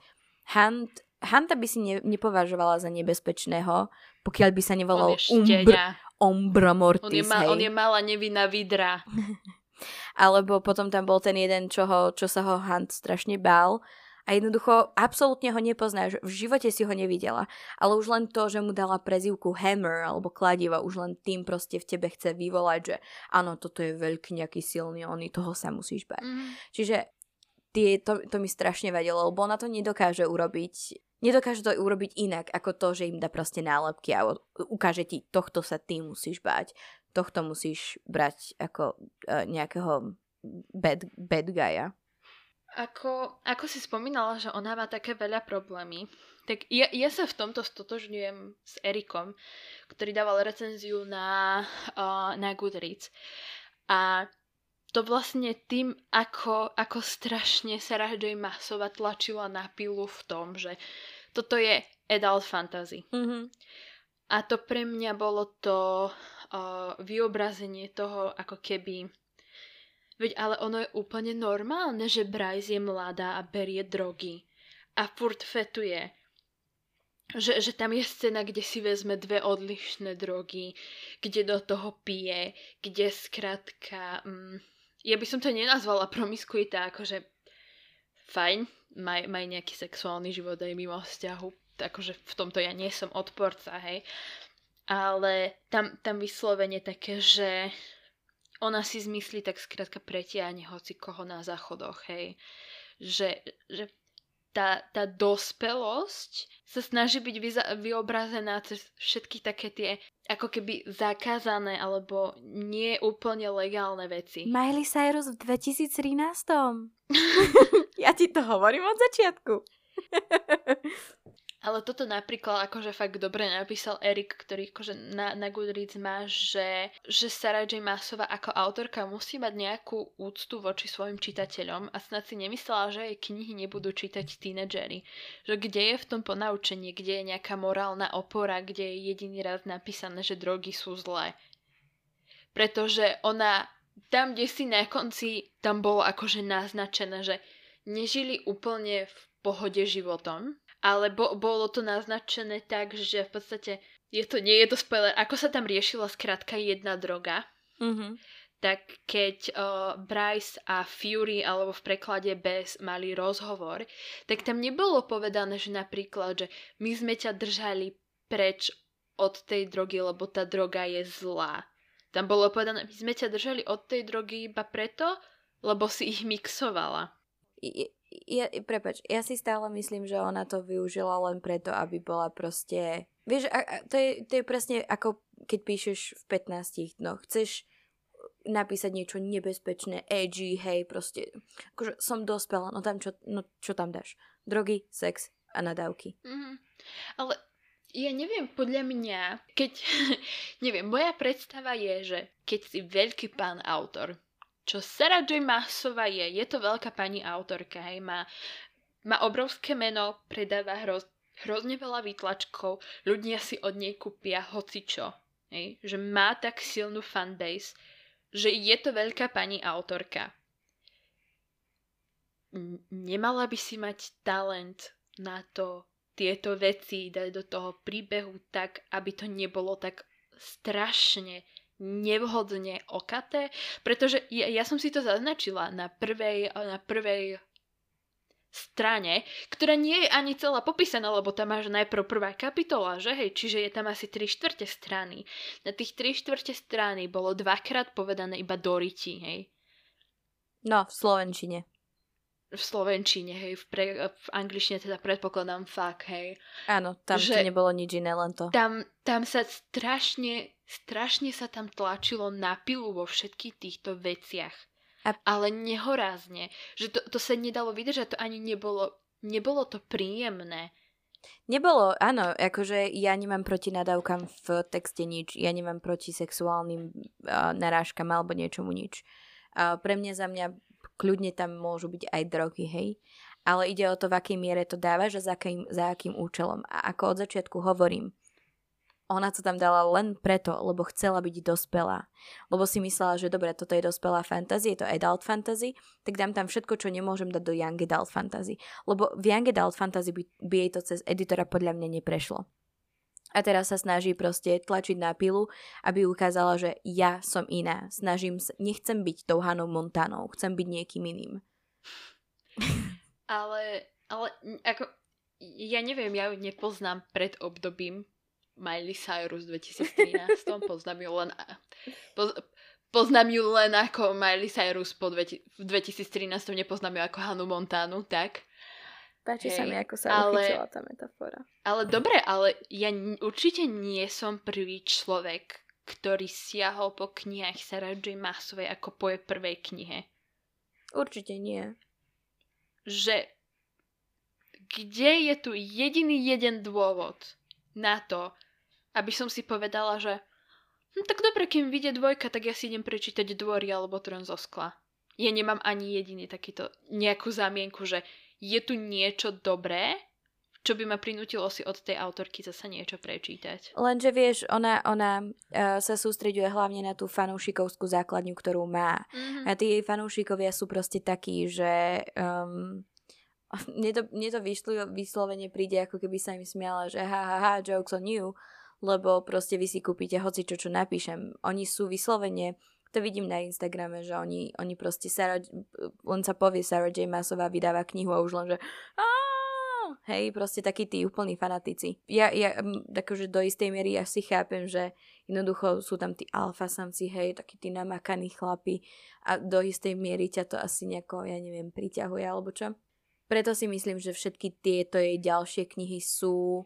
Hunt, Hunta by si ne, nepovažovala za nebezpečného, pokiaľ by sa nevolal Umbr, Umbra Mortis. On je, ma, hej. on je malá nevinná vidra. Alebo potom tam bol ten jeden, čo, ho, čo sa ho Hunt strašne bál a jednoducho absolútne ho nepoznáš, v živote si ho nevidela, ale už len to, že mu dala prezivku Hammer alebo kladiva, už len tým proste v tebe chce vyvolať, že áno, toto je veľký nejaký silný, oný, toho sa musíš bať. Mm. Čiže tie, to, to mi strašne vadilo, lebo ona to nedokáže urobiť Nedokáže to urobiť inak, ako to, že im dá proste nálepky a ukáže ti, tohto sa ty musíš bať, tohto musíš brať ako uh, nejakého bad, bad guya. Ako, ako si spomínala, že ona má také veľa problémy, tak ja, ja sa v tomto stotožňujem s Erikom, ktorý dával recenziu na, uh, na Goodreads. A to vlastne tým, ako, ako strašne sa J. Masova tlačila na pilu v tom, že toto je adult fantasy. Mm-hmm. A to pre mňa bolo to uh, vyobrazenie toho, ako keby Veď ale ono je úplne normálne, že Bryce je mladá a berie drogy. A furt fetuje. Že, že tam je scéna, kde si vezme dve odlišné drogy, kde do toho pije, kde skratka... Mm, ja by som to nenazvala promiskuita, akože fajn, maj, maj nejaký sexuálny život aj mimo vzťahu, akože v tomto ja nie som odporca, hej. Ale tam, tam vyslovene také, že ona si zmyslí tak skrátka pretiahne hoci koho na záchodoch, hej. Že, že tá, tá dospelosť sa snaží byť vyza- vyobrazená cez všetky také tie ako keby zakázané alebo nie úplne legálne veci. Miley Cyrus v 2013. ja ti to hovorím od začiatku. Ale toto napríklad akože fakt dobre napísal Erik, ktorý akože na, na Goodreads má, že, že Sarah J. Maasová ako autorka musí mať nejakú úctu voči svojim čitateľom a snad si nemyslela, že jej knihy nebudú čítať tínedžery. Že kde je v tom ponaučenie, kde je nejaká morálna opora, kde je jediný raz napísané, že drogy sú zlé. Pretože ona tam, kde si na konci, tam bolo akože naznačené, že nežili úplne v pohode životom, ale bo, bolo to naznačené tak, že v podstate je to, nie je to spoiler, ako sa tam riešila skrátka jedna droga, mm-hmm. tak keď uh, Bryce a Fury, alebo v preklade Bez, mali rozhovor, tak tam nebolo povedané, že napríklad, že my sme ťa držali preč od tej drogy, lebo tá droga je zlá. Tam bolo povedané, my sme ťa držali od tej drogy iba preto, lebo si ich mixovala ja, prepač, ja si stále myslím, že ona to využila len preto, aby bola proste... Vieš, a, a, to, je, to je presne ako keď píšeš v 15, no chceš napísať niečo nebezpečné, edgy, hej, proste, akože som dospela, no tam čo, no čo tam dáš? Drogy, sex a nadávky. Mm-hmm. Ale ja neviem, podľa mňa, keď, neviem, moja predstava je, že keď si veľký pán autor, čo Sarah J. Maasová je. Je to veľká pani autorka, hej, má, má obrovské meno, predáva hroz, hrozne veľa výtlačkov, ľudia si od nej kúpia hocičo, hej, že má tak silnú fanbase, že je to veľká pani autorka. Nemala by si mať talent na to tieto veci dať do toho príbehu tak, aby to nebolo tak strašne nevhodne okaté, pretože ja, ja som si to zaznačila na prvej, na prvej strane, ktorá nie je ani celá popísaná, lebo tam máš najprv prvá kapitola, že hej, čiže je tam asi 3 štvrte strany. Na tých 3 štvrte strany bolo dvakrát povedané iba Doriti, hej. No, v Slovenčine v slovenčine, hej, v, pre, v angličtine teda predpokladám fakt, hej. Áno, tam že nebolo nič iné, len to. Tam, tam sa strašne, strašne sa tam tlačilo na pilu vo všetkých týchto veciach. A... Ale nehorázne, že to, to sa nedalo vydržať, to ani nebolo, nebolo to príjemné. Nebolo, áno, akože ja nemám proti nadávkam v texte nič, ja nemám proti sexuálnym uh, narážkam alebo niečomu nič. Uh, pre mňa za mňa kľudne tam môžu byť aj drogy, hej. Ale ide o to, v akej miere to dávaš a za akým, za akým účelom. A ako od začiatku hovorím, ona to tam dala len preto, lebo chcela byť dospelá. Lebo si myslela, že dobre, toto je dospelá fantasy, je to adult fantasy, tak dám tam všetko, čo nemôžem dať do young adult fantasy. Lebo v young adult fantasy by, by jej to cez editora podľa mňa neprešlo. A teraz sa snaží proste tlačiť na pilu, aby ukázala, že ja som iná. Snažím sa, nechcem byť tou Hanou Montanou, chcem byť niekým iným. Ale, ale ako, ja neviem, ja ju nepoznám pred obdobím Miley Cyrus 2013, poznám ju len poz, poznám ju len ako Miley Cyrus po dve, v 2013, nepoznám ju ako Hanu Montanu, tak? Páči Hej, sa mi, ako sa ale, uchytila tá metafora. Ale dobre, ale ja určite nie som prvý človek, ktorý siahol po knihách Sarah J. Maasovej ako po jej prvej knihe. Určite nie. Že kde je tu jediný jeden dôvod na to, aby som si povedala, že no tak dobre, kým vyjde dvojka, tak ja si idem prečítať dvory alebo trón zo skla. Ja nemám ani jediný takýto nejakú zámienku, že je tu niečo dobré, čo by ma prinútilo si od tej autorky zase niečo prečítať. Lenže vieš, ona, ona uh, sa sústreďuje hlavne na tú fanúšikovskú základňu, ktorú má. Mm-hmm. A tí jej fanúšikovia sú proste takí, že um, mne, to, mne to vyšlo, vyslovene príde, ako keby sa im smiala, že ha, ha, ha, jokes on you, lebo proste vy si kúpite hoci čo, čo napíšem. Oni sú vyslovene to vidím na Instagrame, že oni, oni proste Sarah, len sa povie Sarah J. Maasová vydáva knihu a už len, že hej, proste takí tí úplní fanatici. Ja, ja akože do istej miery ja si chápem, že jednoducho sú tam tí alfa samci, hej, takí tí namakaní chlapi a do istej miery ťa to asi nejako, ja neviem, priťahuje alebo čo. Preto si myslím, že všetky tieto jej ďalšie knihy sú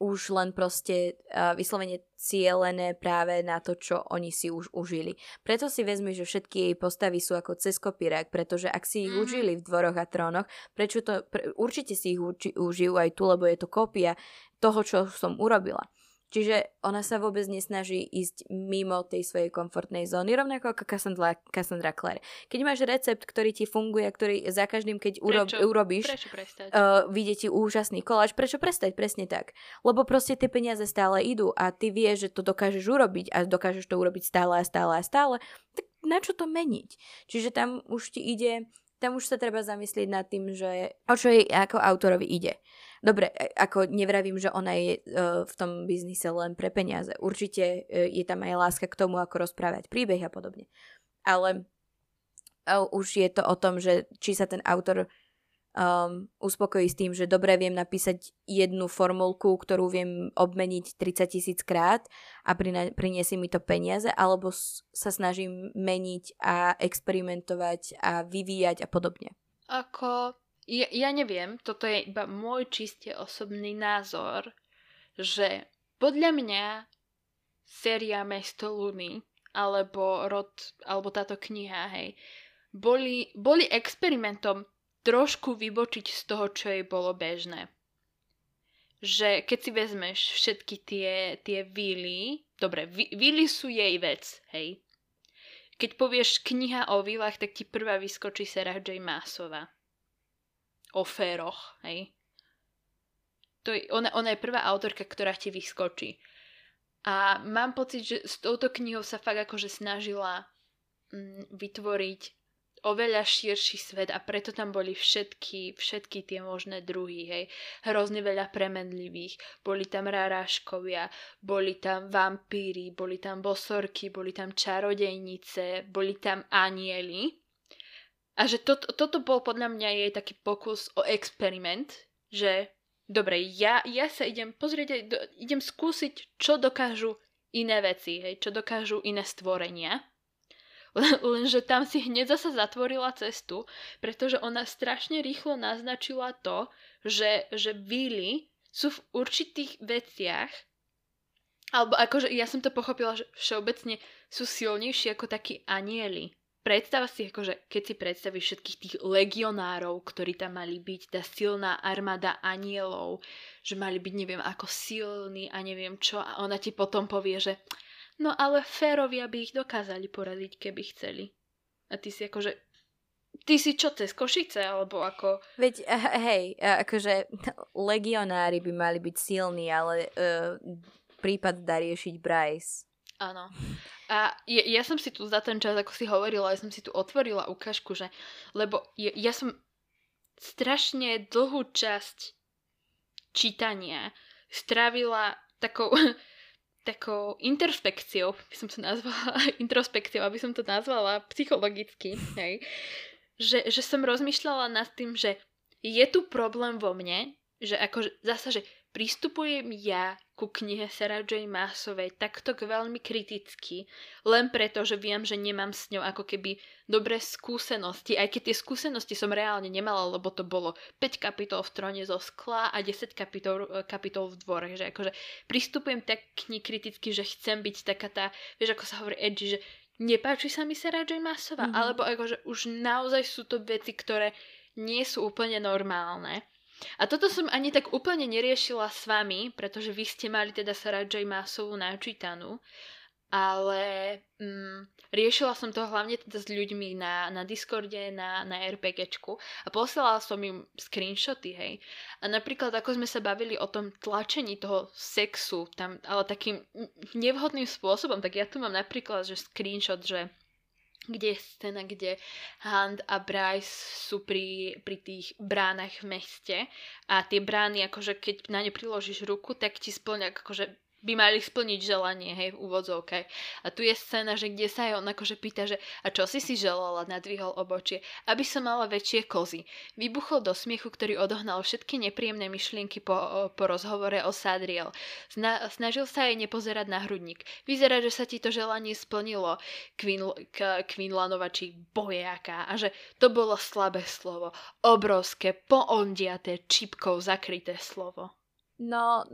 už len proste uh, vyslovene cielené práve na to, čo oni si už užili. Preto si vezmi, že všetky jej postavy sú ako cez kopírák, pretože ak si ich mm. užili v dvoroch a trónoch, prečo to, pre, určite si ich uči, užijú aj tu, lebo je to kópia toho, čo som urobila. Čiže ona sa vôbec nesnaží ísť mimo tej svojej komfortnej zóny, rovnako ako Cassandra, Cassandra Clare. Keď máš recept, ktorý ti funguje, ktorý za každým, keď urob, urobíš, prečo prestať? Uh, vidie ti úžasný koláč, prečo prestať? Presne tak. Lebo proste tie peniaze stále idú a ty vieš, že to dokážeš urobiť a dokážeš to urobiť stále a stále a stále, tak na čo to meniť? Čiže tam už ti ide tam už sa treba zamyslieť nad tým, že o čo jej ako autorovi ide. Dobre, e, ako nevravím, že ona je uh, v tom biznise len pre peniaze. Určite uh, je tam aj láska k tomu, ako rozprávať príbeh a podobne. Ale už je to o tom, že či sa ten autor um, uspokojí s tým, že dobre viem napísať jednu formulku, ktorú viem obmeniť 30 tisíc krát a priniesie mi to peniaze, alebo sa snažím meniť a experimentovať a vyvíjať a podobne. Ako ja, ja neviem, toto je iba môj čiste osobný názor, že podľa mňa séria Mesto Luny alebo rod, alebo táto kniha, hej, boli, boli experimentom trošku vybočiť z toho, čo jej bolo bežné. Že keď si vezmeš všetky tie, tie víly, dobre, víly sú jej vec, hej. Keď povieš kniha o výlach, tak ti prvá vyskočí Sarah J. Maasová o féroch, hej. To je, ona, ona je prvá autorka, ktorá ti vyskočí. A mám pocit, že s touto knihou sa fakt akože snažila mm, vytvoriť oveľa širší svet a preto tam boli všetky, všetky tie možné druhy, hej. Hrozne veľa premenlivých. Boli tam ráráškovia, boli tam vampíry, boli tam bosorky, boli tam čarodejnice, boli tam anieli. A že to, toto bol podľa mňa jej taký pokus o experiment, že dobre, ja, ja sa idem pozrieť, idem skúsiť, čo dokážu iné veci, hej, čo dokážu iné stvorenia. Lenže tam si hneď zasa zatvorila cestu, pretože ona strašne rýchlo naznačila to, že, že víly sú v určitých veciach, alebo akože ja som to pochopila, že všeobecne sú silnejší ako takí anieli. Predstav si, akože, keď si predstavíš všetkých tých legionárov, ktorí tam mali byť, tá silná armáda anielov, že mali byť neviem ako silní a neviem čo a ona ti potom povie, že no ale férovia by ich dokázali poradiť, keby chceli. A ty si akože ty si čo, cez Košice, alebo ako... Veď, hej, akože legionári by mali byť silní, ale uh, prípad dá riešiť Bryce. Áno. A ja, ja som si tu za ten čas, ako si hovorila, ja som si tu otvorila ukážku, že, lebo ja, ja som strašne dlhú časť čítania strávila takou, takou introspekciou, by som to nazvala, introspekciou, aby som to nazvala psychologicky, hej, že, že som rozmýšľala nad tým, že je tu problém vo mne, že ako zasa, že pristupujem ja ku knihe Sarah J. Maasovej takto veľmi kriticky, len preto, že viem, že nemám s ňou ako keby dobré skúsenosti, aj keď tie skúsenosti som reálne nemala, lebo to bolo 5 kapitol v trone zo skla a 10 kapitol, kapitol v dvore, že akože pristupujem tak k knihe kriticky, že chcem byť taká tá, vieš ako sa hovorí edgy, že nepáči sa mi Sarah J. Maasová, mm-hmm. alebo akože už naozaj sú to veci, ktoré nie sú úplne normálne. A toto som ani tak úplne neriešila s vami, pretože vy ste mali teda Sarah J. Maasovú načítanú, ale mm, riešila som to hlavne teda s ľuďmi na, na Discorde, na, na RPGčku a poslala som im screenshoty, hej. A napríklad ako sme sa bavili o tom tlačení toho sexu, tam, ale takým nevhodným spôsobom, tak ja tu mám napríklad, že screenshot, že kde je scéna, kde Hand a Bryce sú pri, pri tých bránach v meste a tie brány, akože keď na ne priložíš ruku, tak ti splňa akože by mali splniť želanie, hej, v úvodzovke. A tu je scéna, že kde sa aj on akože pýta, že a čo si si želala, nadvihol obočie, aby som mala väčšie kozy. Vybuchol do smiechu, ktorý odohnal všetky nepríjemné myšlienky po, po rozhovore o Sadriel. Sna, snažil sa aj nepozerať na hrudník. Vyzerá, že sa ti to želanie splnilo, Quinlanova či bojaká, a že to bolo slabé slovo, obrovské, poondiaté čipkou zakryté slovo. No,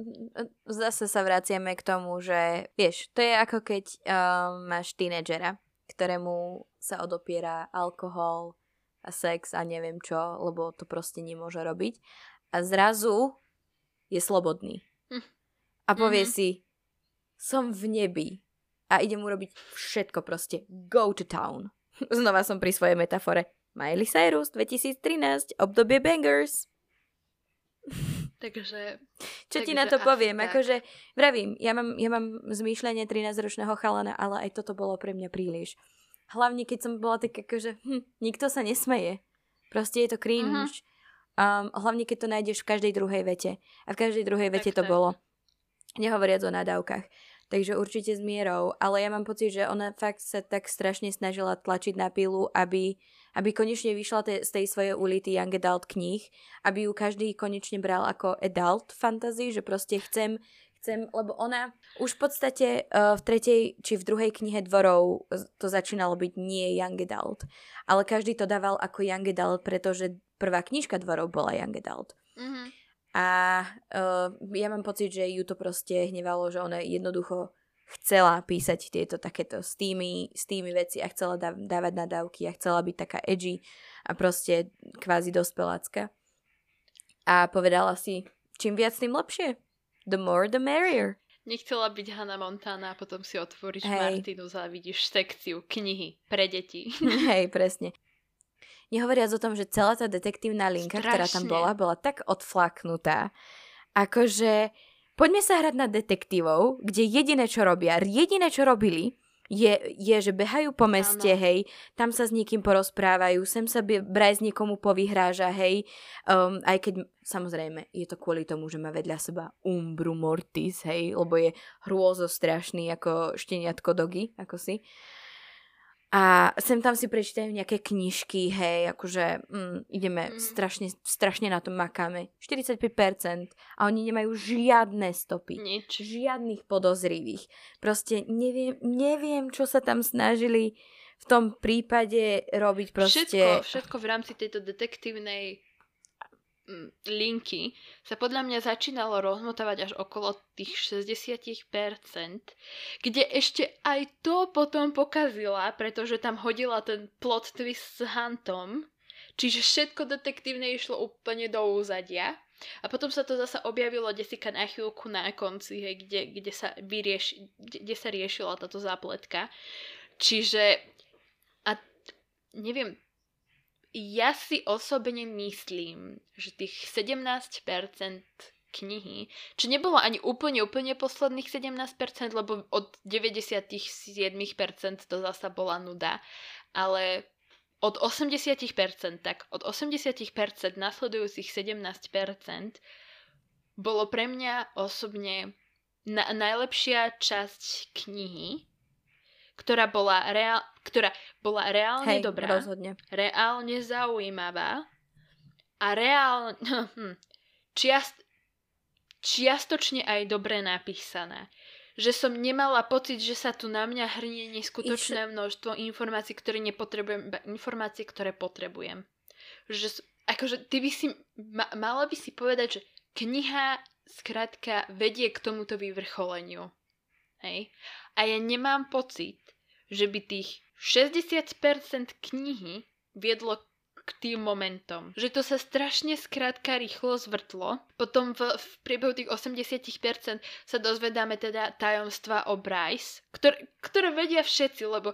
zase sa vraciame k tomu, že vieš, to je ako keď um, máš tínedžera, ktorému sa odopiera alkohol a sex a neviem čo, lebo to proste nemôže robiť. A zrazu je slobodný. Hm. A povie mm-hmm. si, som v nebi a idem urobiť všetko proste. Go to town. Znova som pri svojej metafore. Miley Cyrus 2013, obdobie bangers. Takže... Čo takže ti na to poviem? Tak. Akože, vravím, ja mám, ja mám zmýšľanie 13-ročného chalana, ale aj toto bolo pre mňa príliš. Hlavne, keď som bola tak akože, hm, nikto sa nesmeje. Proste je to cringe. Uh-huh. Um, hlavne, keď to nájdeš v každej druhej vete. A v každej druhej vete tak, to tak. bolo. Nehovoriac o nadávkach. Takže určite s mierou. Ale ja mám pocit, že ona fakt sa tak strašne snažila tlačiť na pilu, aby aby konečne vyšla te, z tej svojej ulity Young Adult kníh, aby ju každý konečne bral ako adult fantasy, že proste chcem, chcem, lebo ona už v podstate uh, v tretej či v druhej knihe dvorov to začínalo byť nie Young Adult, ale každý to dával ako Young Adult, pretože prvá knižka dvorov bola Young Adult. Mm-hmm. A uh, ja mám pocit, že ju to proste hnevalo, že ona jednoducho chcela písať tieto takéto stými, stými veci a chcela dá, dávať nadávky a chcela byť taká edgy a proste kvázi dospelácka. A povedala si, čím viac, tým lepšie. The more, the merrier. Nechcela byť Hannah Montana a potom si otvoríš hey. Martinus a vidíš sekciu knihy pre deti. Hej, presne. Nehovoriac o tom, že celá tá detektívna linka, Strašne. ktorá tam bola, bola tak odflaknutá. Akože Poďme sa hrať na detektívov, kde jediné, čo robia, jediné, čo robili, je, je, že behajú po meste, ano. hej, tam sa s niekým porozprávajú, sem sa Bryce niekomu povyhráža, hej, um, aj keď samozrejme je to kvôli tomu, že má vedľa seba Umbru Mortis, hej, lebo je hrôzo strašný ako šteniatko dogy, ako si. A sem tam si prečítajú nejaké knižky, hej, akože mm, ideme mm. strašne, strašne na tom makáme. 45% a oni nemajú žiadne stopy. Nič. Žiadnych podozrivých. Proste neviem, neviem, čo sa tam snažili v tom prípade robiť proste. Všetko, všetko v rámci tejto detektívnej linky sa podľa mňa začínalo rozmotávať až okolo tých 60%, kde ešte aj to potom pokazila, pretože tam hodila ten plot twist s Huntom, čiže všetko detektívne išlo úplne do úzadia. A potom sa to zasa objavilo desika na chvíľku na konci, hej, kde, kde, sa vyrieš, kde, kde sa riešila táto zápletka. Čiže a neviem, ja si osobne myslím, že tých 17% knihy, čo nebolo ani úplne, úplne posledných 17%, lebo od 97% to zasa bola nuda, ale od 80%, tak od 80% nasledujúcich 17% bolo pre mňa osobne na- najlepšia časť knihy, ktorá bola, reál, ktorá bola reálne Hej, dobrá, rozhodne. reálne zaujímavá a reálne hm, čiast, čiastočne aj dobre napísaná. Že som nemala pocit, že sa tu na mňa hrnie neskutočné množstvo informácií, ktoré nepotrebujem, informácie, ktoré potrebujem. Že, akože ty by si, ma, mala by si povedať, že kniha skrátka vedie k tomuto vyvrcholeniu. Hej? A ja nemám pocit, že by tých 60% knihy viedlo k tým momentom. Že to sa strašne skrátka rýchlo zvrtlo. Potom v, v priebehu tých 80% sa dozvedáme teda tajomstva o Bryce, ktoré, ktoré vedia všetci, lebo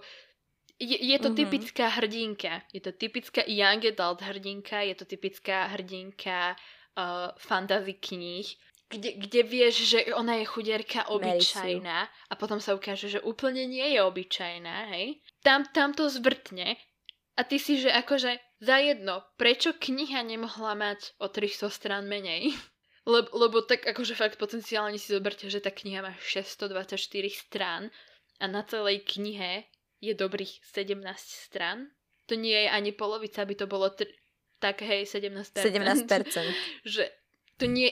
je, je to mm-hmm. typická hrdinka. Je to typická young adult hrdinka, je to typická hrdinka uh, fantasy kníh kde, kde vieš, že ona je chudierka obyčajná a potom sa ukáže, že úplne nie je obyčajná, hej? Tam, tam to zvrtne a ty si, že akože za jedno, prečo kniha nemohla mať o 300 strán menej? Lebo, lebo tak akože fakt potenciálne si zoberte, že tá kniha má 624 strán a na celej knihe je dobrých 17 strán. To nie je ani polovica, by to bolo tr- tak hej, 17%. 17%. že to nie,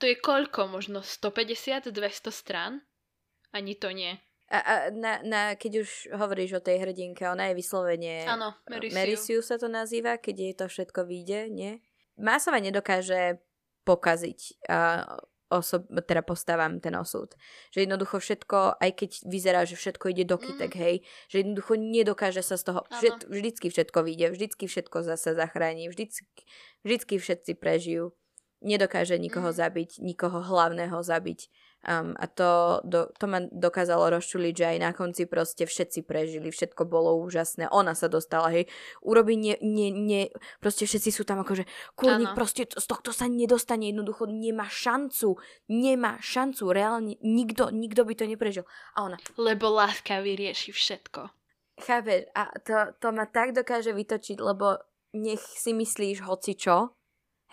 to je koľko? Možno 150-200 strán? Ani to nie. A, a na, na, keď už hovoríš o tej hrdinke, ona je vyslovene... Áno, Merisiu. Merisiu sa to nazýva, keď jej to všetko vyjde, nie? Másova nedokáže pokaziť. A osob, teda postavám ten osud. Že jednoducho všetko, aj keď vyzerá, že všetko ide do kytek, mm. hej, že jednoducho nedokáže sa z toho, všet, vždycky všetko vyjde, vždycky všetko zase zachráni, vždycky, vždycky všetci prežijú. Nedokáže nikoho mm. zabiť, nikoho hlavného zabiť. Um, a to, do, to ma dokázalo rozčuliť, že aj na konci proste všetci prežili, všetko bolo úžasné, ona sa dostala, hej, urobí nie, nie, nie, proste všetci sú tam akože, kurník proste z tohto sa nedostane, jednoducho nemá šancu, nemá šancu, reálne nikto, nikto by to neprežil. A ona... Lebo láska vyrieši všetko. Chápeš, a to, to ma tak dokáže vytočiť, lebo nech si myslíš hoci čo,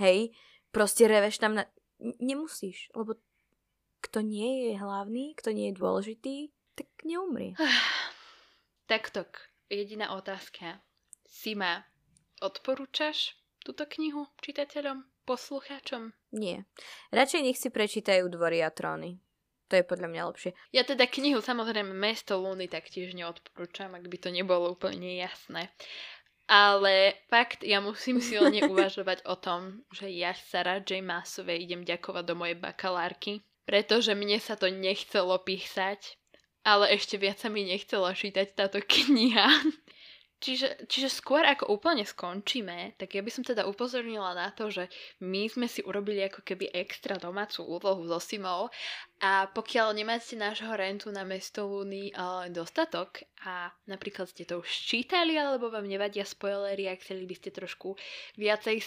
hej, proste reveš tam na... Nemusíš, lebo kto nie je hlavný, kto nie je dôležitý, tak neumrie. Takto, jediná otázka. Sima, odporúčaš túto knihu čitateľom, poslucháčom? Nie. Radšej nech si prečítajú Dvory a tróny. To je podľa mňa lepšie. Ja teda knihu samozrejme Mesto Lúny taktiež neodporúčam, ak by to nebolo úplne jasné. Ale fakt, ja musím silne uvažovať o tom, že ja Sara J. Massovej idem ďakovať do mojej bakalárky, pretože mne sa to nechcelo písať, ale ešte viac sa mi nechcelo čítať táto kniha. Čiže, čiže skôr ako úplne skončíme, tak ja by som teda upozornila na to, že my sme si urobili ako keby extra domácu úlohu so Simou a pokiaľ nemáte nášho rentu na mesto Lúny uh, dostatok a napríklad ste to už čítali alebo vám nevadia spoilery a chceli by ste trošku viacej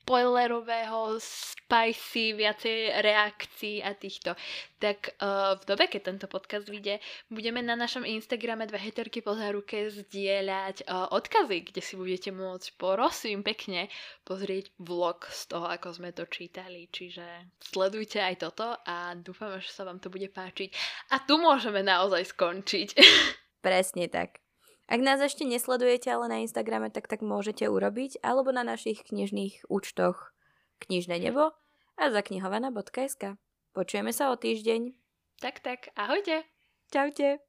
spoilerového, spicy, viacej reakcií a týchto. Tak uh, v dobe, keď tento podcast vyjde, budeme na našom Instagrame dve heterky po záruke zdieľať uh, odkazy, kde si budete môcť, prosím pekne, pozrieť vlog z toho, ako sme to čítali. Čiže sledujte aj toto a dúfam, že sa vám to bude páčiť. A tu môžeme naozaj skončiť. Presne tak. Ak nás ešte nesledujete ale na Instagrame, tak tak môžete urobiť, alebo na našich knižných účtoch Knižné nebo a zaknihovana.sk. Počujeme sa o týždeň. Tak, tak, ahojte. Čaute.